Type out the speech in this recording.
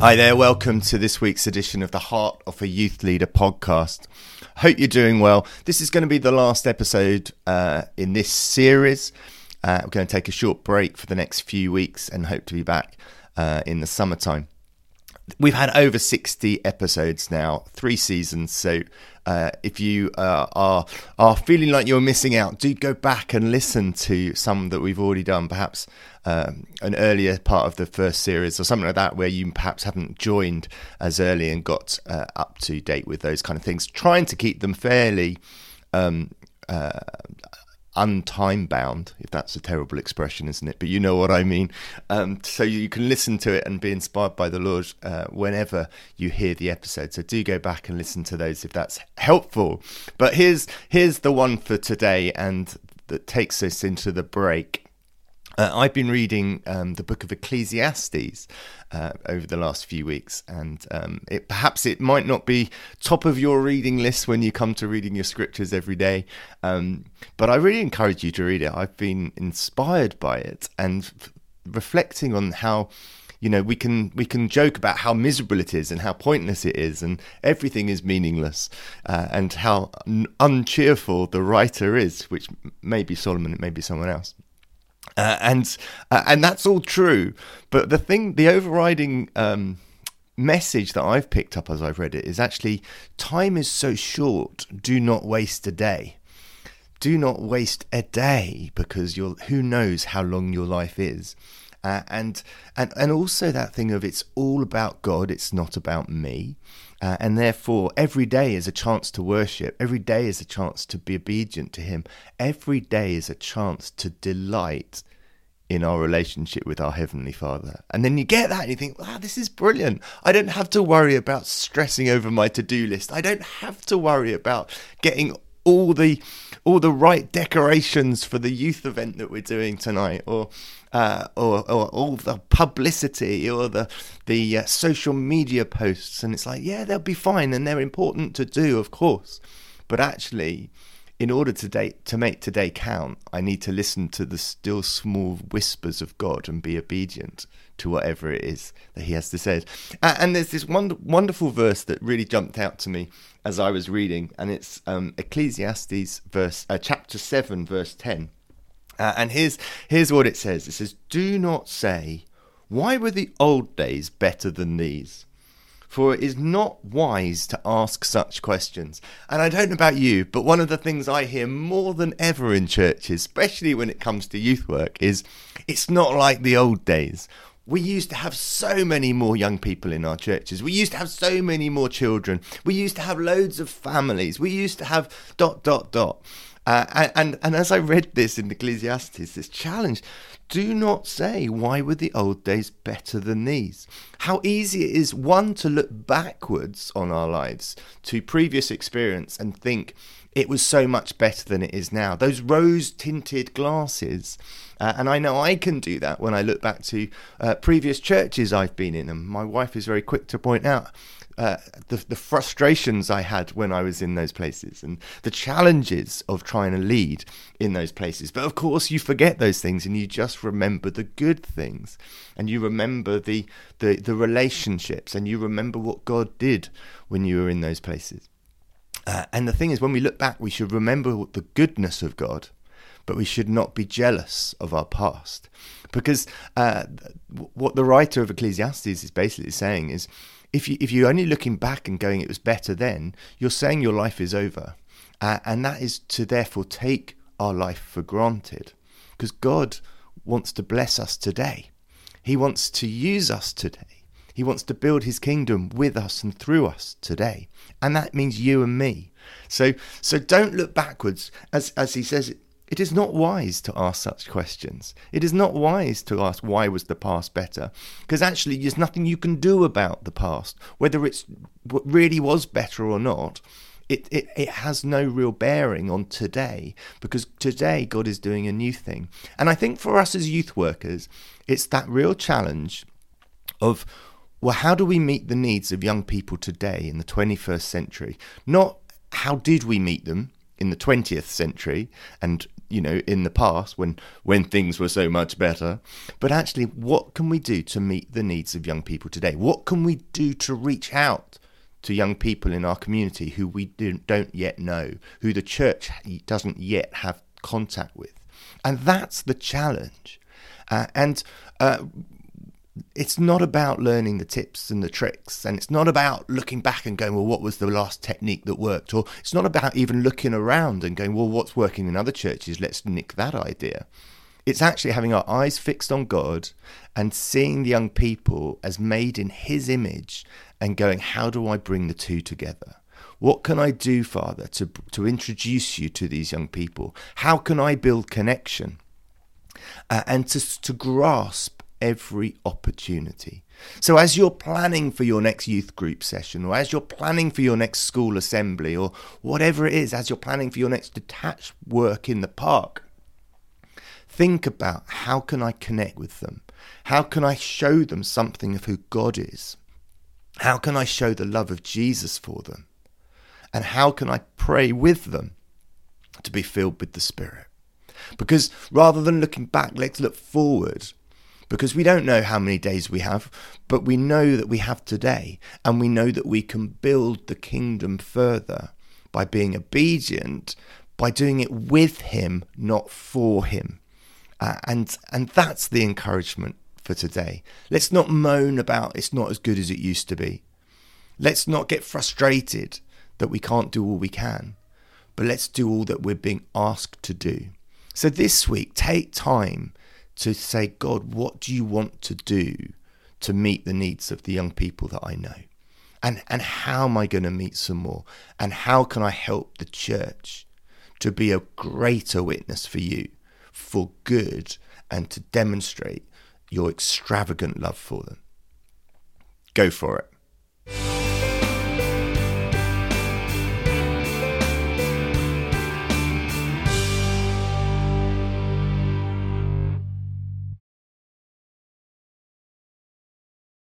Hi there, welcome to this week's edition of the Heart of a Youth Leader podcast. Hope you're doing well. This is going to be the last episode uh, in this series. Uh, we're going to take a short break for the next few weeks and hope to be back uh, in the summertime. We've had over 60 episodes now, three seasons. So uh, if you uh, are are feeling like you're missing out, do go back and listen to some that we've already done. Perhaps um, an earlier part of the first series or something like that, where you perhaps haven't joined as early and got uh, up to date with those kind of things. Trying to keep them fairly. Um, uh, untime bound, if that's a terrible expression, isn't it? But you know what I mean. Um, so you can listen to it and be inspired by the Lord uh, whenever you hear the episode. So do go back and listen to those if that's helpful. But here's here's the one for today, and that takes us into the break. Uh, I've been reading um, the book of Ecclesiastes uh, over the last few weeks, and um, it, perhaps it might not be top of your reading list when you come to reading your scriptures every day, um, but I really encourage you to read it. I've been inspired by it and f- reflecting on how you know we can we can joke about how miserable it is and how pointless it is and everything is meaningless uh, and how un- uncheerful the writer is which may be solomon it may be someone else uh, and uh, and that's all true. But the thing, the overriding um, message that I've picked up as I've read it is actually time is so short. Do not waste a day. Do not waste a day because you're who knows how long your life is. Uh, and and and also that thing of it's all about God. It's not about me. Uh, and therefore, every day is a chance to worship. Every day is a chance to be obedient to Him. Every day is a chance to delight in our relationship with our Heavenly Father. And then you get that and you think, wow, this is brilliant. I don't have to worry about stressing over my to do list. I don't have to worry about getting all the all the right decorations for the youth event that we're doing tonight or uh, or, or all the publicity or the the uh, social media posts. And it's like yeah they'll be fine and they're important to do of course. But actually in order to, day, to make today count, I need to listen to the still small whispers of God and be obedient to whatever it is that He has to say. And there's this wonderful verse that really jumped out to me as I was reading, and it's um, Ecclesiastes verse uh, chapter seven, verse ten. Uh, and here's here's what it says. It says, "Do not say, why were the old days better than these?" For it is not wise to ask such questions. And I don't know about you, but one of the things I hear more than ever in churches, especially when it comes to youth work, is it's not like the old days. We used to have so many more young people in our churches. We used to have so many more children. We used to have loads of families. We used to have dot, dot, dot. Uh, and, and as I read this in Ecclesiastes, this challenge, do not say, why were the old days better than these? How easy it is, one, to look backwards on our lives to previous experience and think it was so much better than it is now. Those rose tinted glasses. Uh, and I know I can do that when I look back to uh, previous churches I've been in. And my wife is very quick to point out uh, the, the frustrations I had when I was in those places and the challenges of trying to lead in those places. But of course, you forget those things and you just remember the good things and you remember the, the, the relationships and you remember what God did when you were in those places. Uh, and the thing is, when we look back, we should remember the goodness of God, but we should not be jealous of our past. Because uh, what the writer of Ecclesiastes is basically saying is if you if you're only looking back and going it was better then, you're saying your life is over, uh, and that is to therefore take our life for granted, because God wants to bless us today. He wants to use us today. He wants to build his kingdom with us and through us today. And that means you and me. So so don't look backwards as as he says it is not wise to ask such questions. It is not wise to ask why was the past better, because actually there's nothing you can do about the past, whether it's really was better or not. It, it, it has no real bearing on today because today God is doing a new thing. And I think for us as youth workers, it's that real challenge of, well, how do we meet the needs of young people today in the 21st century? Not how did we meet them in the 20th century and you know, in the past when when things were so much better. But actually, what can we do to meet the needs of young people today? What can we do to reach out to young people in our community who we don't yet know, who the church doesn't yet have contact with? And that's the challenge. Uh, and uh, it's not about learning the tips and the tricks, and it's not about looking back and going, well, what was the last technique that worked? Or it's not about even looking around and going, well, what's working in other churches? Let's nick that idea. It's actually having our eyes fixed on God and seeing the young people as made in His image and going, how do I bring the two together? What can I do, Father, to, to introduce you to these young people? How can I build connection? Uh, and to, to grasp every opportunity. So, as you're planning for your next youth group session, or as you're planning for your next school assembly, or whatever it is, as you're planning for your next detached work in the park, think about how can I connect with them? How can I show them something of who God is? How can I show the love of Jesus for them? And how can I pray with them to be filled with the Spirit? Because rather than looking back, let's look forward because we don't know how many days we have, but we know that we have today, and we know that we can build the kingdom further by being obedient, by doing it with Him, not for Him. Uh, and and that's the encouragement for today. Let's not moan about it's not as good as it used to be. Let's not get frustrated that we can't do all we can, but let's do all that we're being asked to do. So this week, take time to say, God, what do you want to do to meet the needs of the young people that I know? And, and how am I going to meet some more? And how can I help the church to be a greater witness for you for good and to demonstrate your extravagant love for them? Go for it.